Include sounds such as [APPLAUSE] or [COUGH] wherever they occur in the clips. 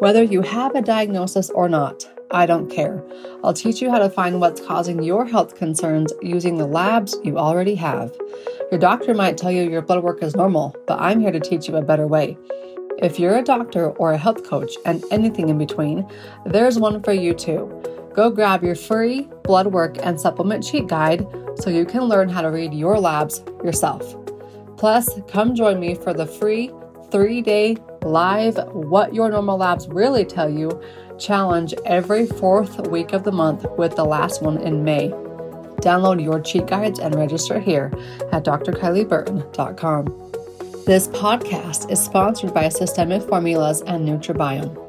Whether you have a diagnosis or not, I don't care. I'll teach you how to find what's causing your health concerns using the labs you already have. Your doctor might tell you your blood work is normal, but I'm here to teach you a better way. If you're a doctor or a health coach and anything in between, there's one for you too. Go grab your free blood work and supplement cheat guide so you can learn how to read your labs yourself. Plus, come join me for the free three day live What Your Normal Labs Really Tell You challenge every fourth week of the month with the last one in May. Download your cheat guides and register here at drkylieburton.com. This podcast is sponsored by Systemic Formulas and Nutribiome.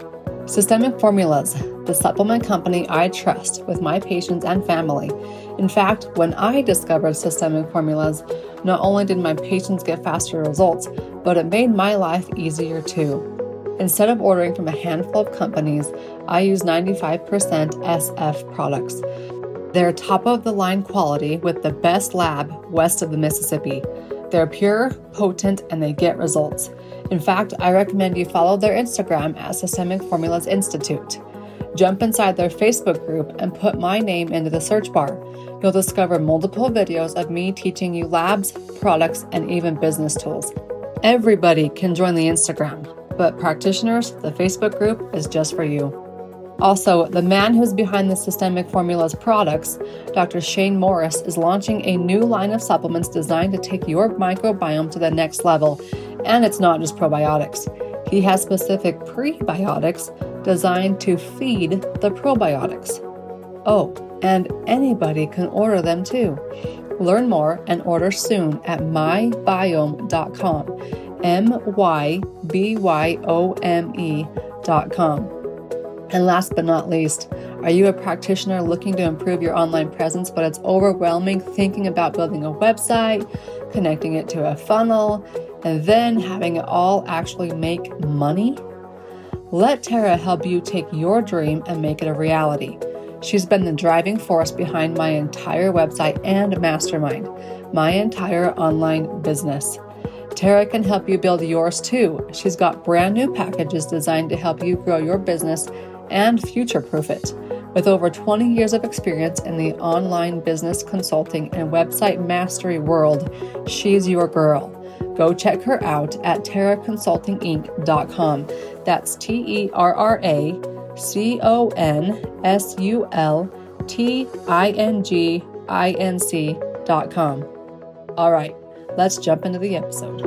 Systemic Formulas, the supplement company I trust with my patients and family. In fact, when I discovered Systemic Formulas, not only did my patients get faster results, but it made my life easier too. Instead of ordering from a handful of companies, I use 95% SF products. They're top of the line quality with the best lab west of the Mississippi. They're pure, potent, and they get results. In fact, I recommend you follow their Instagram at Systemic Formulas Institute. Jump inside their Facebook group and put my name into the search bar. You'll discover multiple videos of me teaching you labs, products, and even business tools. Everybody can join the Instagram, but practitioners, the Facebook group is just for you. Also, the man who's behind the Systemic Formulas products, Dr. Shane Morris, is launching a new line of supplements designed to take your microbiome to the next level. And it's not just probiotics. He has specific prebiotics designed to feed the probiotics. Oh, and anybody can order them too. Learn more and order soon at mybyome.com. M Y B Y O M E.com. And last but not least, are you a practitioner looking to improve your online presence, but it's overwhelming thinking about building a website, connecting it to a funnel, and then having it all actually make money? Let Tara help you take your dream and make it a reality. She's been the driving force behind my entire website and mastermind, my entire online business. Tara can help you build yours too. She's got brand new packages designed to help you grow your business and future proof it. With over 20 years of experience in the online business consulting and website mastery world, she's your girl. Go check her out at terraconsultinginc.com. That's T E R R A C O N S U L T I N G I N C.com. All right, let's jump into the episode.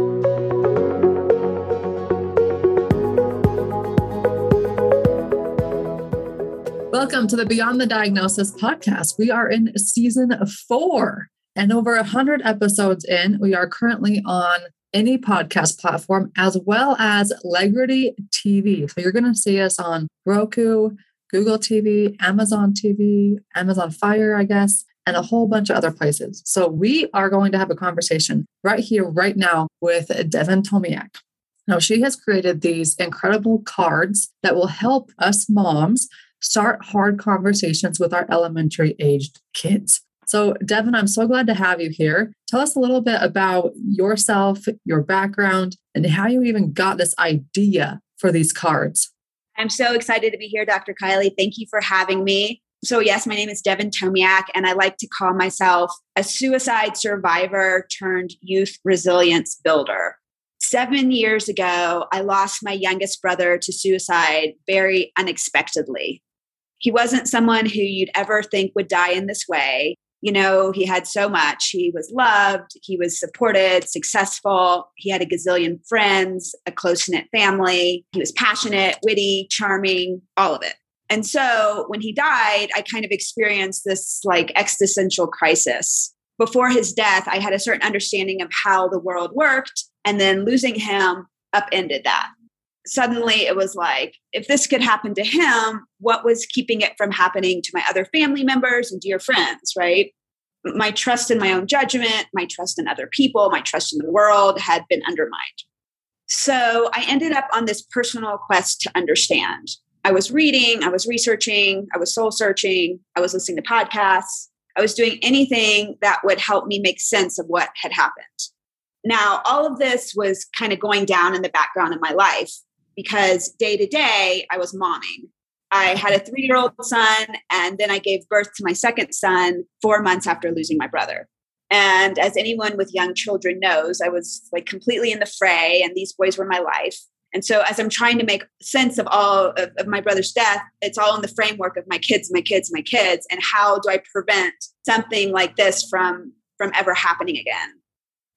Welcome to the Beyond the Diagnosis podcast. We are in season four and over 100 episodes in. We are currently on any podcast platform as well as Legrity TV. So you're going to see us on Roku, Google TV, Amazon TV, Amazon Fire, I guess, and a whole bunch of other places. So we are going to have a conversation right here, right now with Devin Tomiak. Now, she has created these incredible cards that will help us moms start hard conversations with our elementary aged kids. So, Devin, I'm so glad to have you here. Tell us a little bit about yourself, your background, and how you even got this idea for these cards. I'm so excited to be here, Dr. Kylie. Thank you for having me. So, yes, my name is Devin Tomiak, and I like to call myself a suicide survivor turned youth resilience builder. Seven years ago, I lost my youngest brother to suicide very unexpectedly. He wasn't someone who you'd ever think would die in this way you know, he had so much. He was loved, he was supported, successful, he had a gazillion friends, a close knit family, he was passionate, witty, charming, all of it. And so when he died, I kind of experienced this like existential crisis. Before his death, I had a certain understanding of how the world worked, and then losing him upended that suddenly it was like, if this could happen to him, what was keeping it from happening to my other family members and dear friends, right? My trust in my own judgment, my trust in other people, my trust in the world had been undermined. So I ended up on this personal quest to understand. I was reading, I was researching, I was soul searching, I was listening to podcasts, I was doing anything that would help me make sense of what had happened. Now, all of this was kind of going down in the background of my life because day to day I was momming. I had a three year old son, and then I gave birth to my second son four months after losing my brother. And as anyone with young children knows, I was like completely in the fray, and these boys were my life. And so, as I'm trying to make sense of all of, of, my brother's death, it's all in the framework of my kids, my kids, my kids, and how do I prevent something like this from from ever happening again?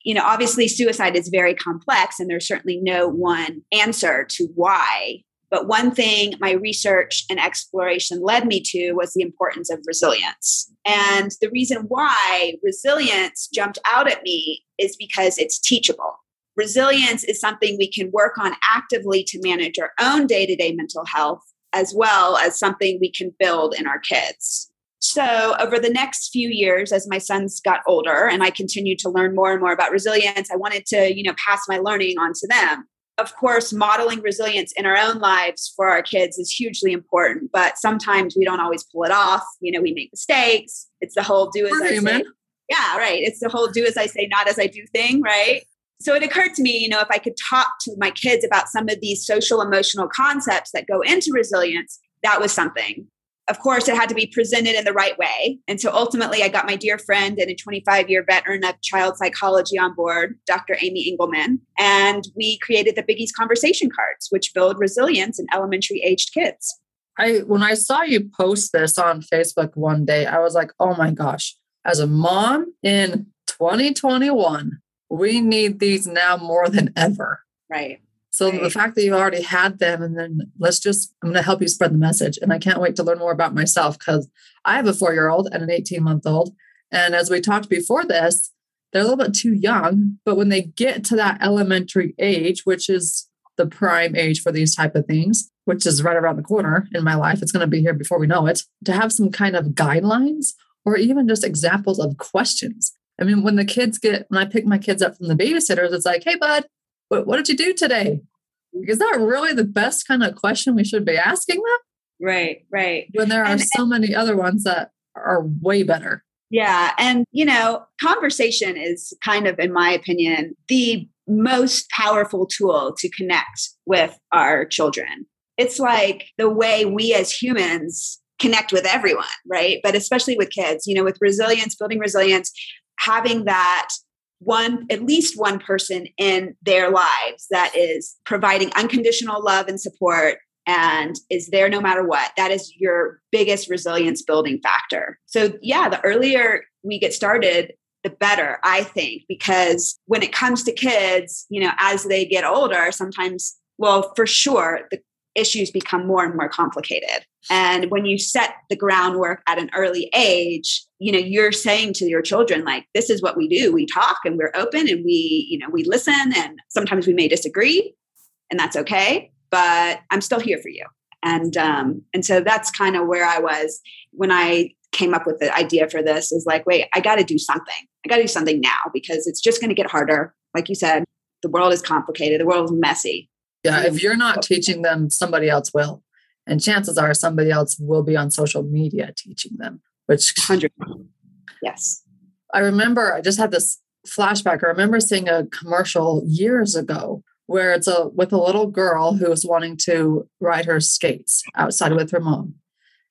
You know, obviously, suicide is very complex, and there's certainly no one answer to why but one thing my research and exploration led me to was the importance of resilience. And the reason why resilience jumped out at me is because it's teachable. Resilience is something we can work on actively to manage our own day to day mental health, as well as something we can build in our kids. So, over the next few years, as my sons got older and I continued to learn more and more about resilience, I wanted to, you know, pass my learning on to them of course, modeling resilience in our own lives for our kids is hugely important, but sometimes we don't always pull it off. You know, we make mistakes. It's the whole do as We're I human. say. Yeah, right. It's the whole do as I say, not as I do thing, right? So it occurred to me, you know, if I could talk to my kids about some of these social emotional concepts that go into resilience, that was something of course, it had to be presented in the right way. And so ultimately, I got my dear friend and a 25 year veteran of child psychology on board, Dr. Amy Engelman. And we created the Biggies conversation cards, which build resilience in elementary aged kids. I when I saw you post this on Facebook one day, I was like, oh my gosh, as a mom in 2021, we need these now more than ever. Right. So right. the fact that you already had them, and then let's just, I'm going to help you spread the message. And I can't wait to learn more about myself because I have a four year old and an 18 month old. And as we talked before this, they're a little bit too young, but when they get to that elementary age, which is the prime age for these type of things, which is right around the corner in my life, it's going to be here before we know it, to have some kind of guidelines or even just examples of questions. I mean, when the kids get, when I pick my kids up from the babysitters, it's like, hey, bud, what, what did you do today? Is that really the best kind of question we should be asking them? Right, right. When there are and, so many other ones that are way better. Yeah. And, you know, conversation is kind of, in my opinion, the most powerful tool to connect with our children. It's like the way we as humans connect with everyone, right? But especially with kids, you know, with resilience, building resilience, having that one at least one person in their lives that is providing unconditional love and support and is there no matter what. That is your biggest resilience building factor. So yeah the earlier we get started the better i think because when it comes to kids you know as they get older sometimes well for sure the issues become more and more complicated. And when you set the groundwork at an early age, you know, you're saying to your children, like, this is what we do. We talk and we're open and we, you know, we listen and sometimes we may disagree and that's okay, but I'm still here for you. And um, and so that's kind of where I was when I came up with the idea for this is like, wait, I got to do something. I got to do something now because it's just going to get harder. Like you said, the world is complicated, the world is messy. Yeah, if you're not teaching them, somebody else will. And chances are somebody else will be on social media teaching them, which 100 Yes. I remember I just had this flashback. I remember seeing a commercial years ago where it's a with a little girl who's wanting to ride her skates outside with her mom.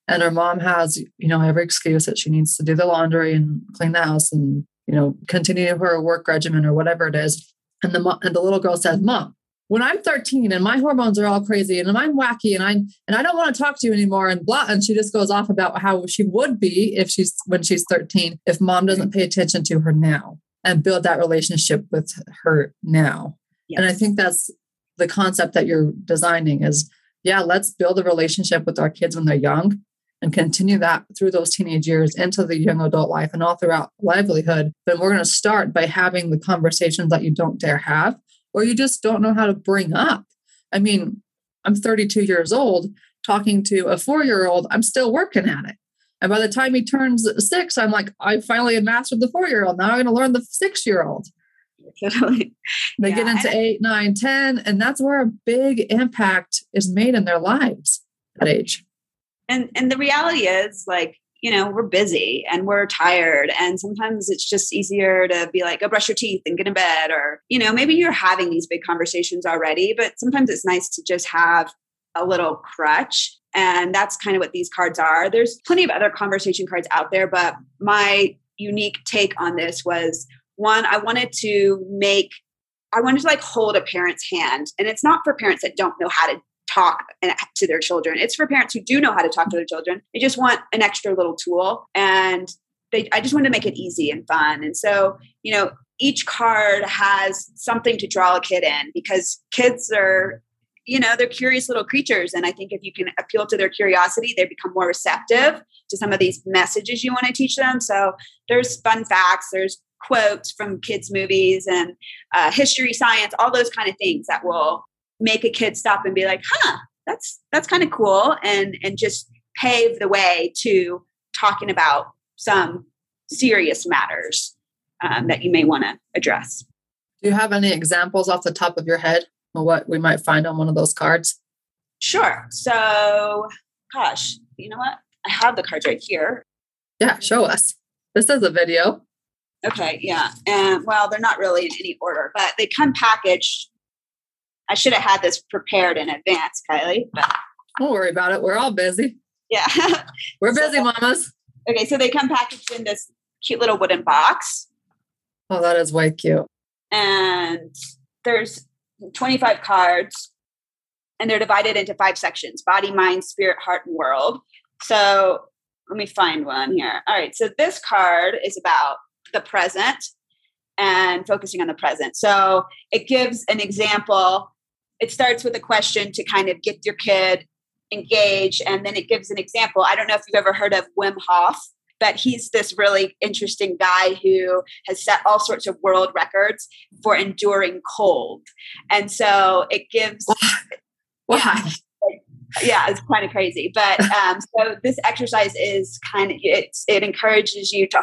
And her mom has, you know, every excuse that she needs to do the laundry and clean the house and, you know, continue her work regimen or whatever it is. And the and the little girl says, "Mom, when I'm 13 and my hormones are all crazy and I'm wacky and I'm and I don't want to talk to you anymore and blah and she just goes off about how she would be if she's when she's 13 if mom doesn't pay attention to her now and build that relationship with her now. Yes. And I think that's the concept that you're designing is yeah, let's build a relationship with our kids when they're young and continue that through those teenage years into the young adult life and all throughout livelihood. Then we're going to start by having the conversations that you don't dare have or you just don't know how to bring up. I mean, I'm 32 years old talking to a four year old, I'm still working at it. And by the time he turns six, I'm like, I finally have mastered the four year old. Now I'm going to learn the six year old. Totally. [LAUGHS] They yeah. get into eight, nine, 10, and that's where a big impact is made in their lives at age. And and the reality is like you know, we're busy and we're tired. And sometimes it's just easier to be like, go brush your teeth and get in bed. Or, you know, maybe you're having these big conversations already, but sometimes it's nice to just have a little crutch. And that's kind of what these cards are. There's plenty of other conversation cards out there, but my unique take on this was one, I wanted to make I wanted to like hold a parent's hand. And it's not for parents that don't know how to talk to their children. It's for parents who do know how to talk to their children. They just want an extra little tool. And they, I just wanted to make it easy and fun. And so, you know, each card has something to draw a kid in because kids are, you know, they're curious little creatures. And I think if you can appeal to their curiosity, they become more receptive to some of these messages you want to teach them. So there's fun facts, there's quotes from kids' movies and uh, history, science, all those kind of things that will make a kid stop and be like, "Huh, that's that's kind of cool," and and just pave the way to talking about some serious matters um, that you may want to address. Do you have any examples off the top of your head of what we might find on one of those cards? Sure. So, gosh, you know what? I have the cards right here. Yeah, show us. This is a video. Okay, yeah. And well, they're not really in any order, but they come packaged. I should have had this prepared in advance, Kylie. But don't worry about it. We're all busy. Yeah. [LAUGHS] We're busy, so, mamas. Okay, so they come packaged in this cute little wooden box. Oh, that is way cute. And there's 25 cards, and they're divided into five sections body, mind, spirit, heart, and world. So let me find one here. All right, so this card is about the present and focusing on the present. So it gives an example. It starts with a question to kind of get your kid engaged, and then it gives an example. I don't know if you've ever heard of Wim Hof, but he's this really interesting guy who has set all sorts of world records for enduring cold. And so it gives. Why? [LAUGHS] Yeah, yeah it's kind of crazy but [LAUGHS] um, so this exercise is kind of it's it encourages you to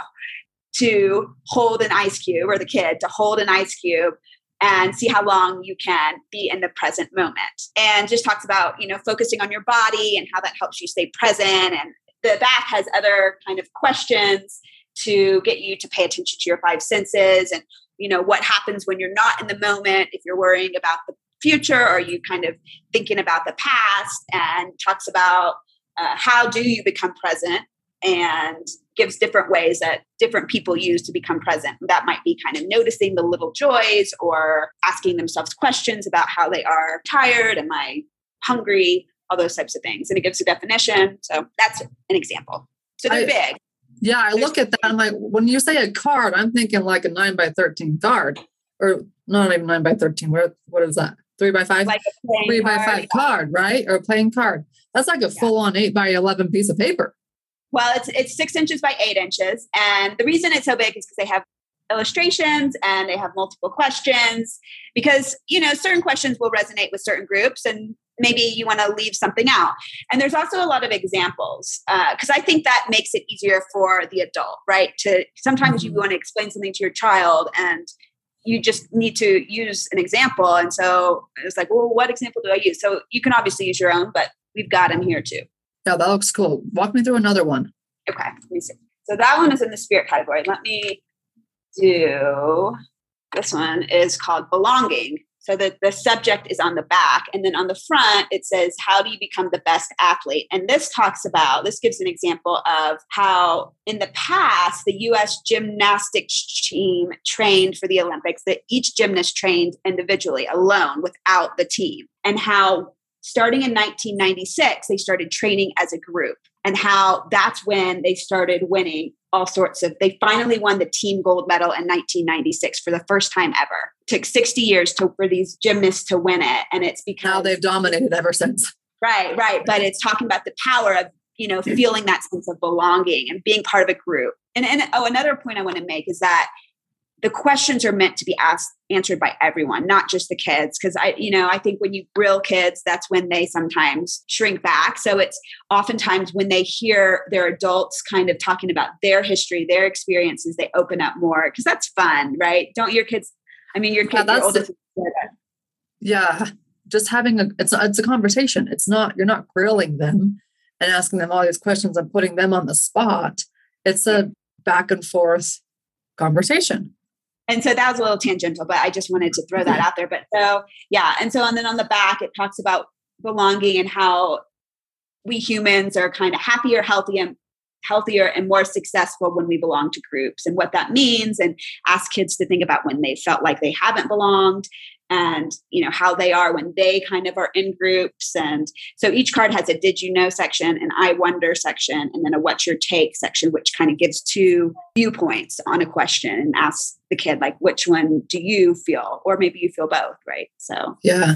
to hold an ice cube or the kid to hold an ice cube and see how long you can be in the present moment. And just talks about you know focusing on your body and how that helps you stay present. And the back has other kind of questions to get you to pay attention to your five senses and you know what happens when you're not in the moment if you're worrying about the future or you kind of thinking about the past? And talks about uh, how do you become present? And gives different ways that different people use to become present. That might be kind of noticing the little joys or asking themselves questions about how they are tired, am I hungry, all those types of things. And it gives a definition. So that's an example. So they're I, big. Yeah, I There's look at that. I'm like, when you say a card, I'm thinking like a nine by 13 card or not even nine by 13. What, what is that? Three by five? Like Three by five card, right? Or a playing card. That's like a yeah. full on eight by 11 piece of paper. Well, it's it's six inches by eight inches, and the reason it's so big is because they have illustrations and they have multiple questions. Because you know certain questions will resonate with certain groups, and maybe you want to leave something out. And there's also a lot of examples because uh, I think that makes it easier for the adult, right? To sometimes you mm-hmm. want to explain something to your child and you just need to use an example. And so it's like, well, what example do I use? So you can obviously use your own, but we've got them here too. Yeah, that looks cool. Walk me through another one. Okay, let me see. So that one is in the spirit category. Let me do this one is called belonging. So the, the subject is on the back, and then on the front it says, How do you become the best athlete? And this talks about, this gives an example of how in the past the US gymnastics team trained for the Olympics, that each gymnast trained individually alone without the team, and how starting in 1996, they started training as a group, and how that's when they started winning all sorts of. They finally won the team gold medal in 1996 for the first time ever. It took 60 years to, for these gymnasts to win it, and it's because now they've dominated ever since. Right, right. But it's talking about the power of you know feeling that sense of belonging and being part of a group. And and oh, another point I want to make is that the questions are meant to be asked answered by everyone not just the kids. Because i you know i think when you grill kids that's when they sometimes shrink back. So it's oftentimes when they hear their adults kind of talking about their history their experiences they open up more because that's fun right? Don't your kids i mean your kids yeah, oldest yeah just having a it's a, it's a conversation. It's not you're not grilling them and asking them all these questions and putting them on the spot. It's a back and forth conversation. And so that was a little tangential, but I just wanted to throw that out there. But so, yeah. And so, and then on the back, it talks about belonging and how we humans are kind of happier, healthy, and healthier and more successful when we belong to groups and what that means and ask kids to think about when they felt like they haven't belonged and you know how they are when they kind of are in groups. And so each card has a did you know section an i wonder section and then a what's your take section which kind of gives two viewpoints on a question and asks the kid like which one do you feel? Or maybe you feel both right? So. Yeah.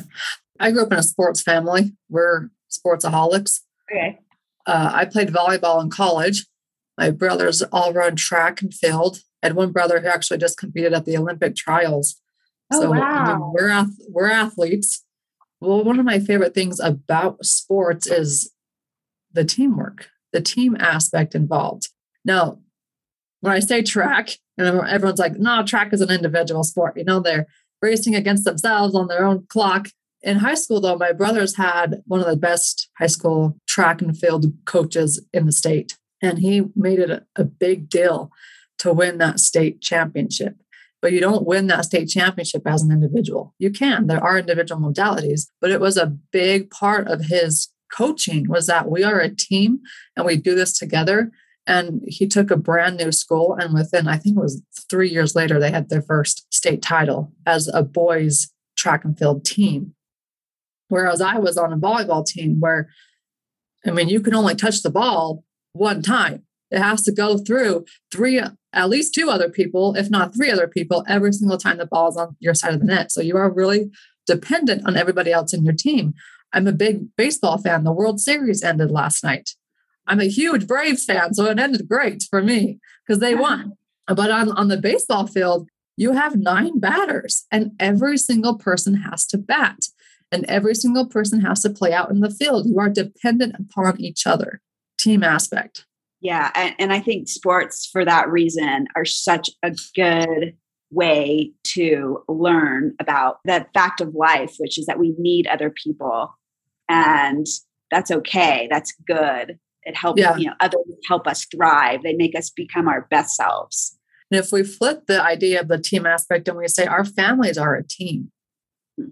I grew up in a sports family. We're sportsaholics. Okay. Uh, I played volleyball in college. My brothers all run track and field. I had one brother who actually just competed at the Olympic trials. Oh, so wow. I mean, we're we're athletes. Well, one of my favorite things about sports is the teamwork, the team aspect involved. Now, when I say track, and everyone's like, "No, track is an individual sport." You know, they're racing against themselves on their own clock. In high school, though, my brothers had one of the best high school track and field coaches in the state. And he made it a, a big deal to win that state championship. But you don't win that state championship as an individual. You can, there are individual modalities, but it was a big part of his coaching was that we are a team and we do this together and he took a brand new school and within i think it was three years later they had their first state title as a boys track and field team Whereas I was on a volleyball team where, I mean, you can only touch the ball one time. It has to go through three, at least two other people, if not three other people, every single time the ball is on your side of the net. So you are really dependent on everybody else in your team. I'm a big baseball fan. The World Series ended last night. I'm a huge Braves fan, so it ended great for me because they won. [LAUGHS] But on, on the baseball field, you have nine batters, and every single person has to bat and every single person has to play out in the field. You are dependent upon each other, team aspect. Yeah. And, and I think sports, for that reason, are such a good way to learn about the fact of life, which is that we need other people. And that's okay. That's good. It helps, yeah. you know, others help us thrive. They make us become our best selves. And if we flip the idea of the team aspect and we say our families are a team, hmm.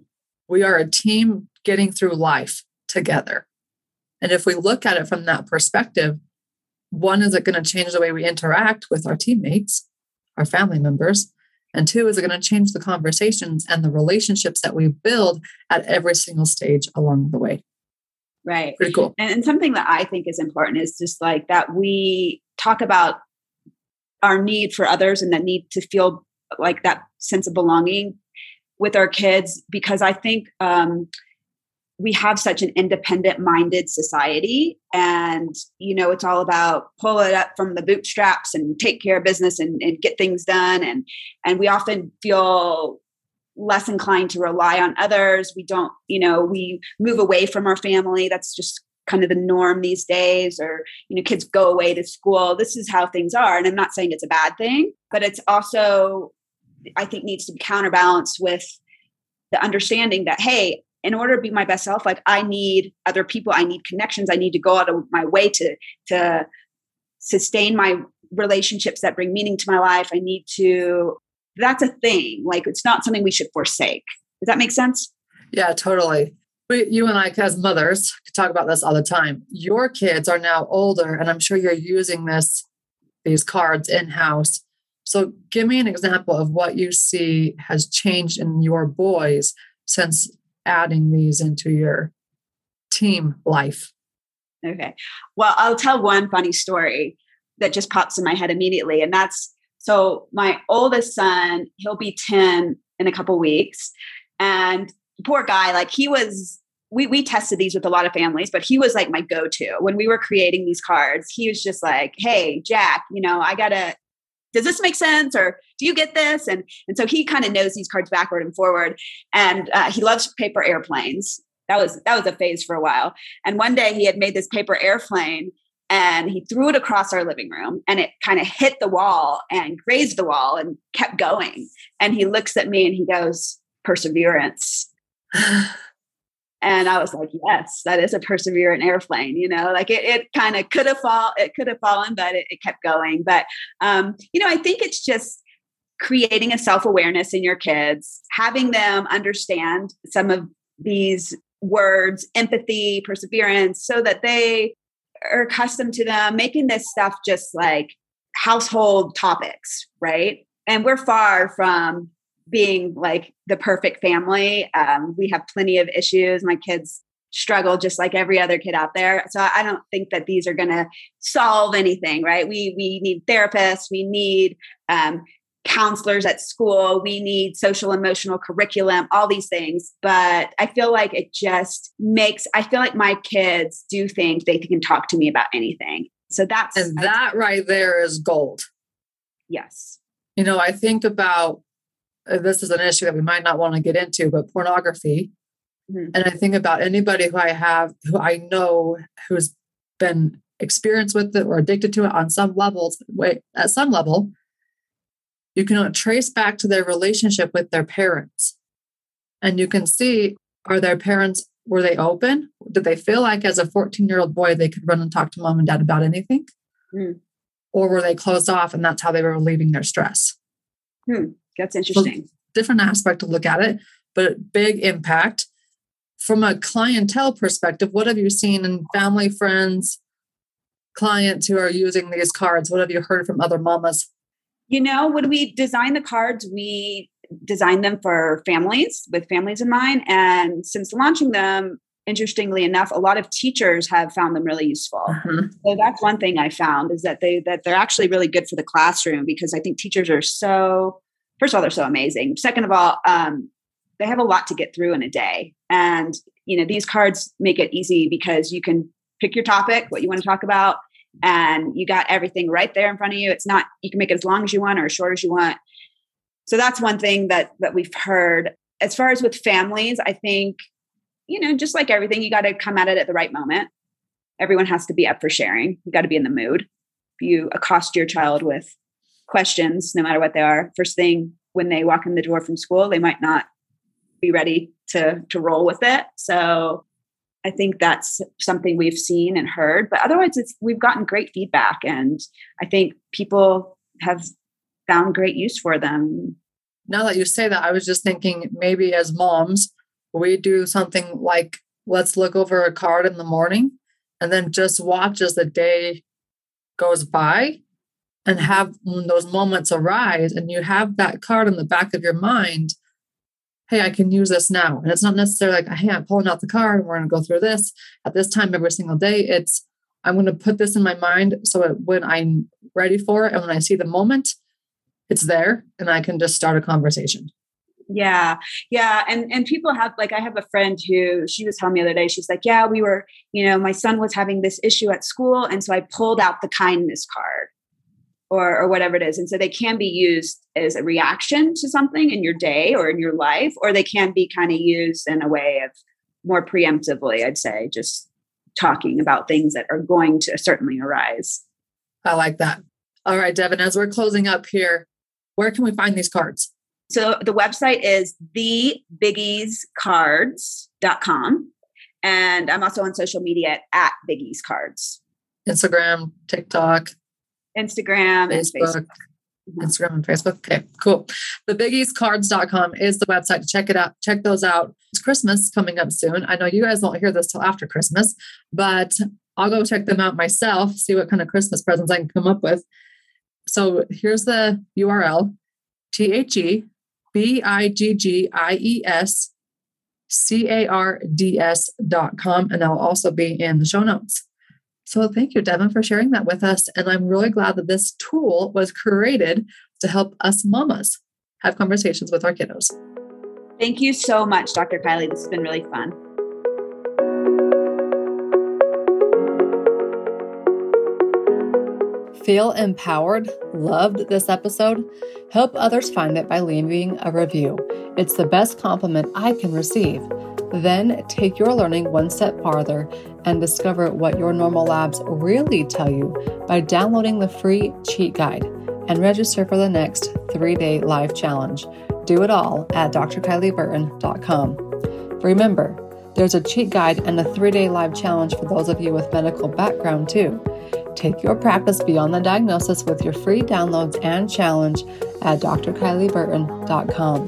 we are a team getting through life together. And if we look at it from that perspective, one, is it going to change the way we interact with our teammates, our family members? And two, is it going to change the conversations and the relationships that we build at every single stage along the way? Right. Pretty cool. And, and something that I think is important is just like that we talk about our need for others and that need to feel like that sense of belonging with our kids because I think um, we have such an independent minded society and you know it's all about pull it up from the bootstraps and take care of business and, and get things done and and we often feel less inclined to rely on others. We don't you know we move away from our family. That's just kind of the norm these days or you know kids go away to school. This is how things are and i'm not saying it's a bad thing but it's also I think needs to be counterbalanced with the understanding that, hey, in order to be my best self, like I need other people, I need connections, I need to go out of my way to to sustain my relationships that bring meaning to my life. I need to that's a thing. Like it's not something we should forsake. Does that make sense? Yeah, totally. We, you and I, as mothers, talk about this all the time. Your kids are now older, and I'm sure you're using this these cards in house so, give me an example of what you see has changed in your boys since adding these into your team life. Okay. Well, I'll tell one funny story that just pops in my head immediately. And that's so my oldest son, he'll be 10 in a couple weeks. And poor guy, like he was we we tested these with a lot of families, but he was like my go-to when we were creating these cards. He was just like, "Hey, Jack, you know, I gotta does this make sense or do you get this? And and so he kind of knows these cards backward and forward. And uh, he loves paper airplanes. That was that was a phase for a while. And one day he had made this paper airplane and he threw it across our living room and it kind of hit the wall and grazed the wall and kept going. And he looks at me and he goes perseverance. And I was like, yes, that is a perseverant airplane. You know, like it, it kind of could have fall, it could have fallen, but it, it kept going. But um, you know, I think it's just creating a self-awareness in your kids, having them understand some of these words, empathy, perseverance, so that they are accustomed to them, making this stuff just like household topics, right? And we're far from being like the perfect family. Um, we have plenty of issues. My kids struggle just like every other kid out there. So I don't think that these are going to solve anything, right? We we need therapists. We need um, counselors at school. We need social emotional curriculum. All these things. But I feel like it just makes. I feel like my kids do think they can talk to me about anything. So that's and that right there is gold. Yes. You know, I think about uh, this is an issue that we might not want to get into, but pornography. Mm-hmm. And I think about anybody who I have, who I know who's been experienced with it or addicted to it on some levels, wait, at some level, you can trace back to their relationship with their parents. And you can see are their parents, were they open? Did they feel like as a 14 year old boy, they could run and talk to mom and dad about anything? Mm. Or were they closed off and that's how they were relieving their stress? Hmm. That's interesting. So different aspect to look at it, but big impact. From a clientele perspective, what have you seen in family, friends, clients who are using these cards? What have you heard from other mamas? You know, when we design the cards, we design them for families with families in mind. And since launching them, interestingly enough, a lot of teachers have found them really useful. Mm-hmm. So that's one thing I found is that they that they're actually really good for the classroom because I think teachers are so first of all, they're so amazing. Second of all, um, they have a lot to get through in a day. And, you know, these cards make it easy because you can pick your topic, what you want to talk about, and you got everything right there in front of you. It's not, you can make it as long as you want or as short as you want. So that's one thing that that we've heard. As far as with families, I think, you know, just like everything, you got to come at it at the right moment. Everyone has to be up for sharing. You got to be in the mood. You accost your child with questions, no matter what they are. First thing when they walk in the door from school, they might not be ready to to roll with it. So I think that's something we've seen and heard. But otherwise, it's we've gotten great feedback, and I think people have found great use for them. Now that you say that, I was just thinking maybe as moms, we do something like let's look over a card in the morning and then just watch as the day goes by and have those moments arise and you have that card in the back of your mind hey i can use this now. And it's not necessarily like hey i'm pulling out the card and we're going to go through this at this time every single day. It's i'm going to put this in my mind so that when i'm ready for it and when i see the moment it's there and i can just start a conversation. Yeah yeah and and people have like i have a friend who she was telling me the other day she's like yeah we were you know my son was having this issue at school and so i pulled out the kindness card or, or whatever it is. And so they can be used as a reaction to something in your day or in your life, or they can be kind of used in a way of more preemptively, I'd say, just talking about things that are going to certainly arise. I like that. All right, Devin, as we're closing up here, where can we find these cards? So the website is thebiggiescards.com. And I'm also on social media at Biggies Cards. Instagram, TikTok. Instagram, Facebook. Facebook. Mm-hmm. Instagram and Facebook. Okay, cool. The biggiescards.com is the website to check it out. Check those out. It's Christmas coming up soon. I know you guys won't hear this till after Christmas, but I'll go check them out myself, see what kind of Christmas presents I can come up with. So here's the URL T H E B I G G I E S C A R D S dot com. And that'll also be in the show notes. So thank you, Devin, for sharing that with us. And I'm really glad that this tool was created to help us mamas have conversations with our kiddos. Thank you so much, Dr. Kylie. This has been really fun. Feel empowered? Loved this episode? Help others find it by leaving a review. It's the best compliment I can receive. Then take your learning one step farther and discover what your normal labs really tell you by downloading the free cheat guide and register for the next three day live challenge. Do it all at drkylieburton.com. Remember, There's a cheat guide and a three day live challenge for those of you with medical background, too. Take your practice beyond the diagnosis with your free downloads and challenge at drkylieburton.com.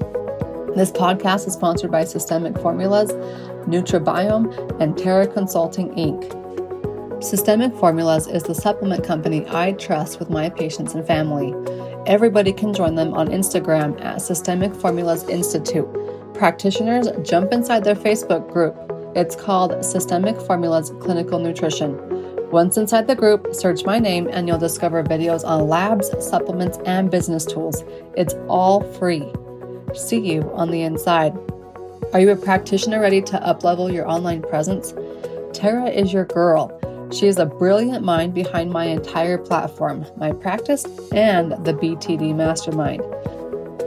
This podcast is sponsored by Systemic Formulas, Nutribiome, and Terra Consulting Inc. Systemic Formulas is the supplement company I trust with my patients and family. Everybody can join them on Instagram at Systemic Formulas Institute. Practitioners jump inside their Facebook group. It's called Systemic Formulas Clinical Nutrition. Once inside the group, search my name and you'll discover videos on labs, supplements, and business tools. It's all free. See you on the inside. Are you a practitioner ready to uplevel your online presence? Tara is your girl. She is a brilliant mind behind my entire platform, my practice, and the BTD Mastermind.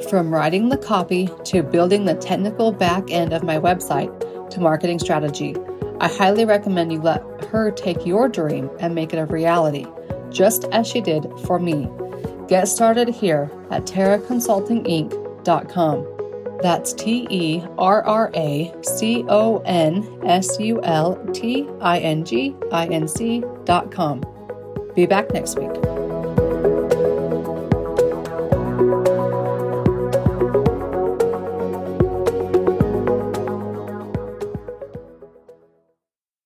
From writing the copy to building the technical back end of my website to marketing strategy, I highly recommend you let her take your dream and make it a reality, just as she did for me. Get started here at terraconsultinginc.com. That's T E R R A C O N S U L T I N G I N C dot com. Be back next week.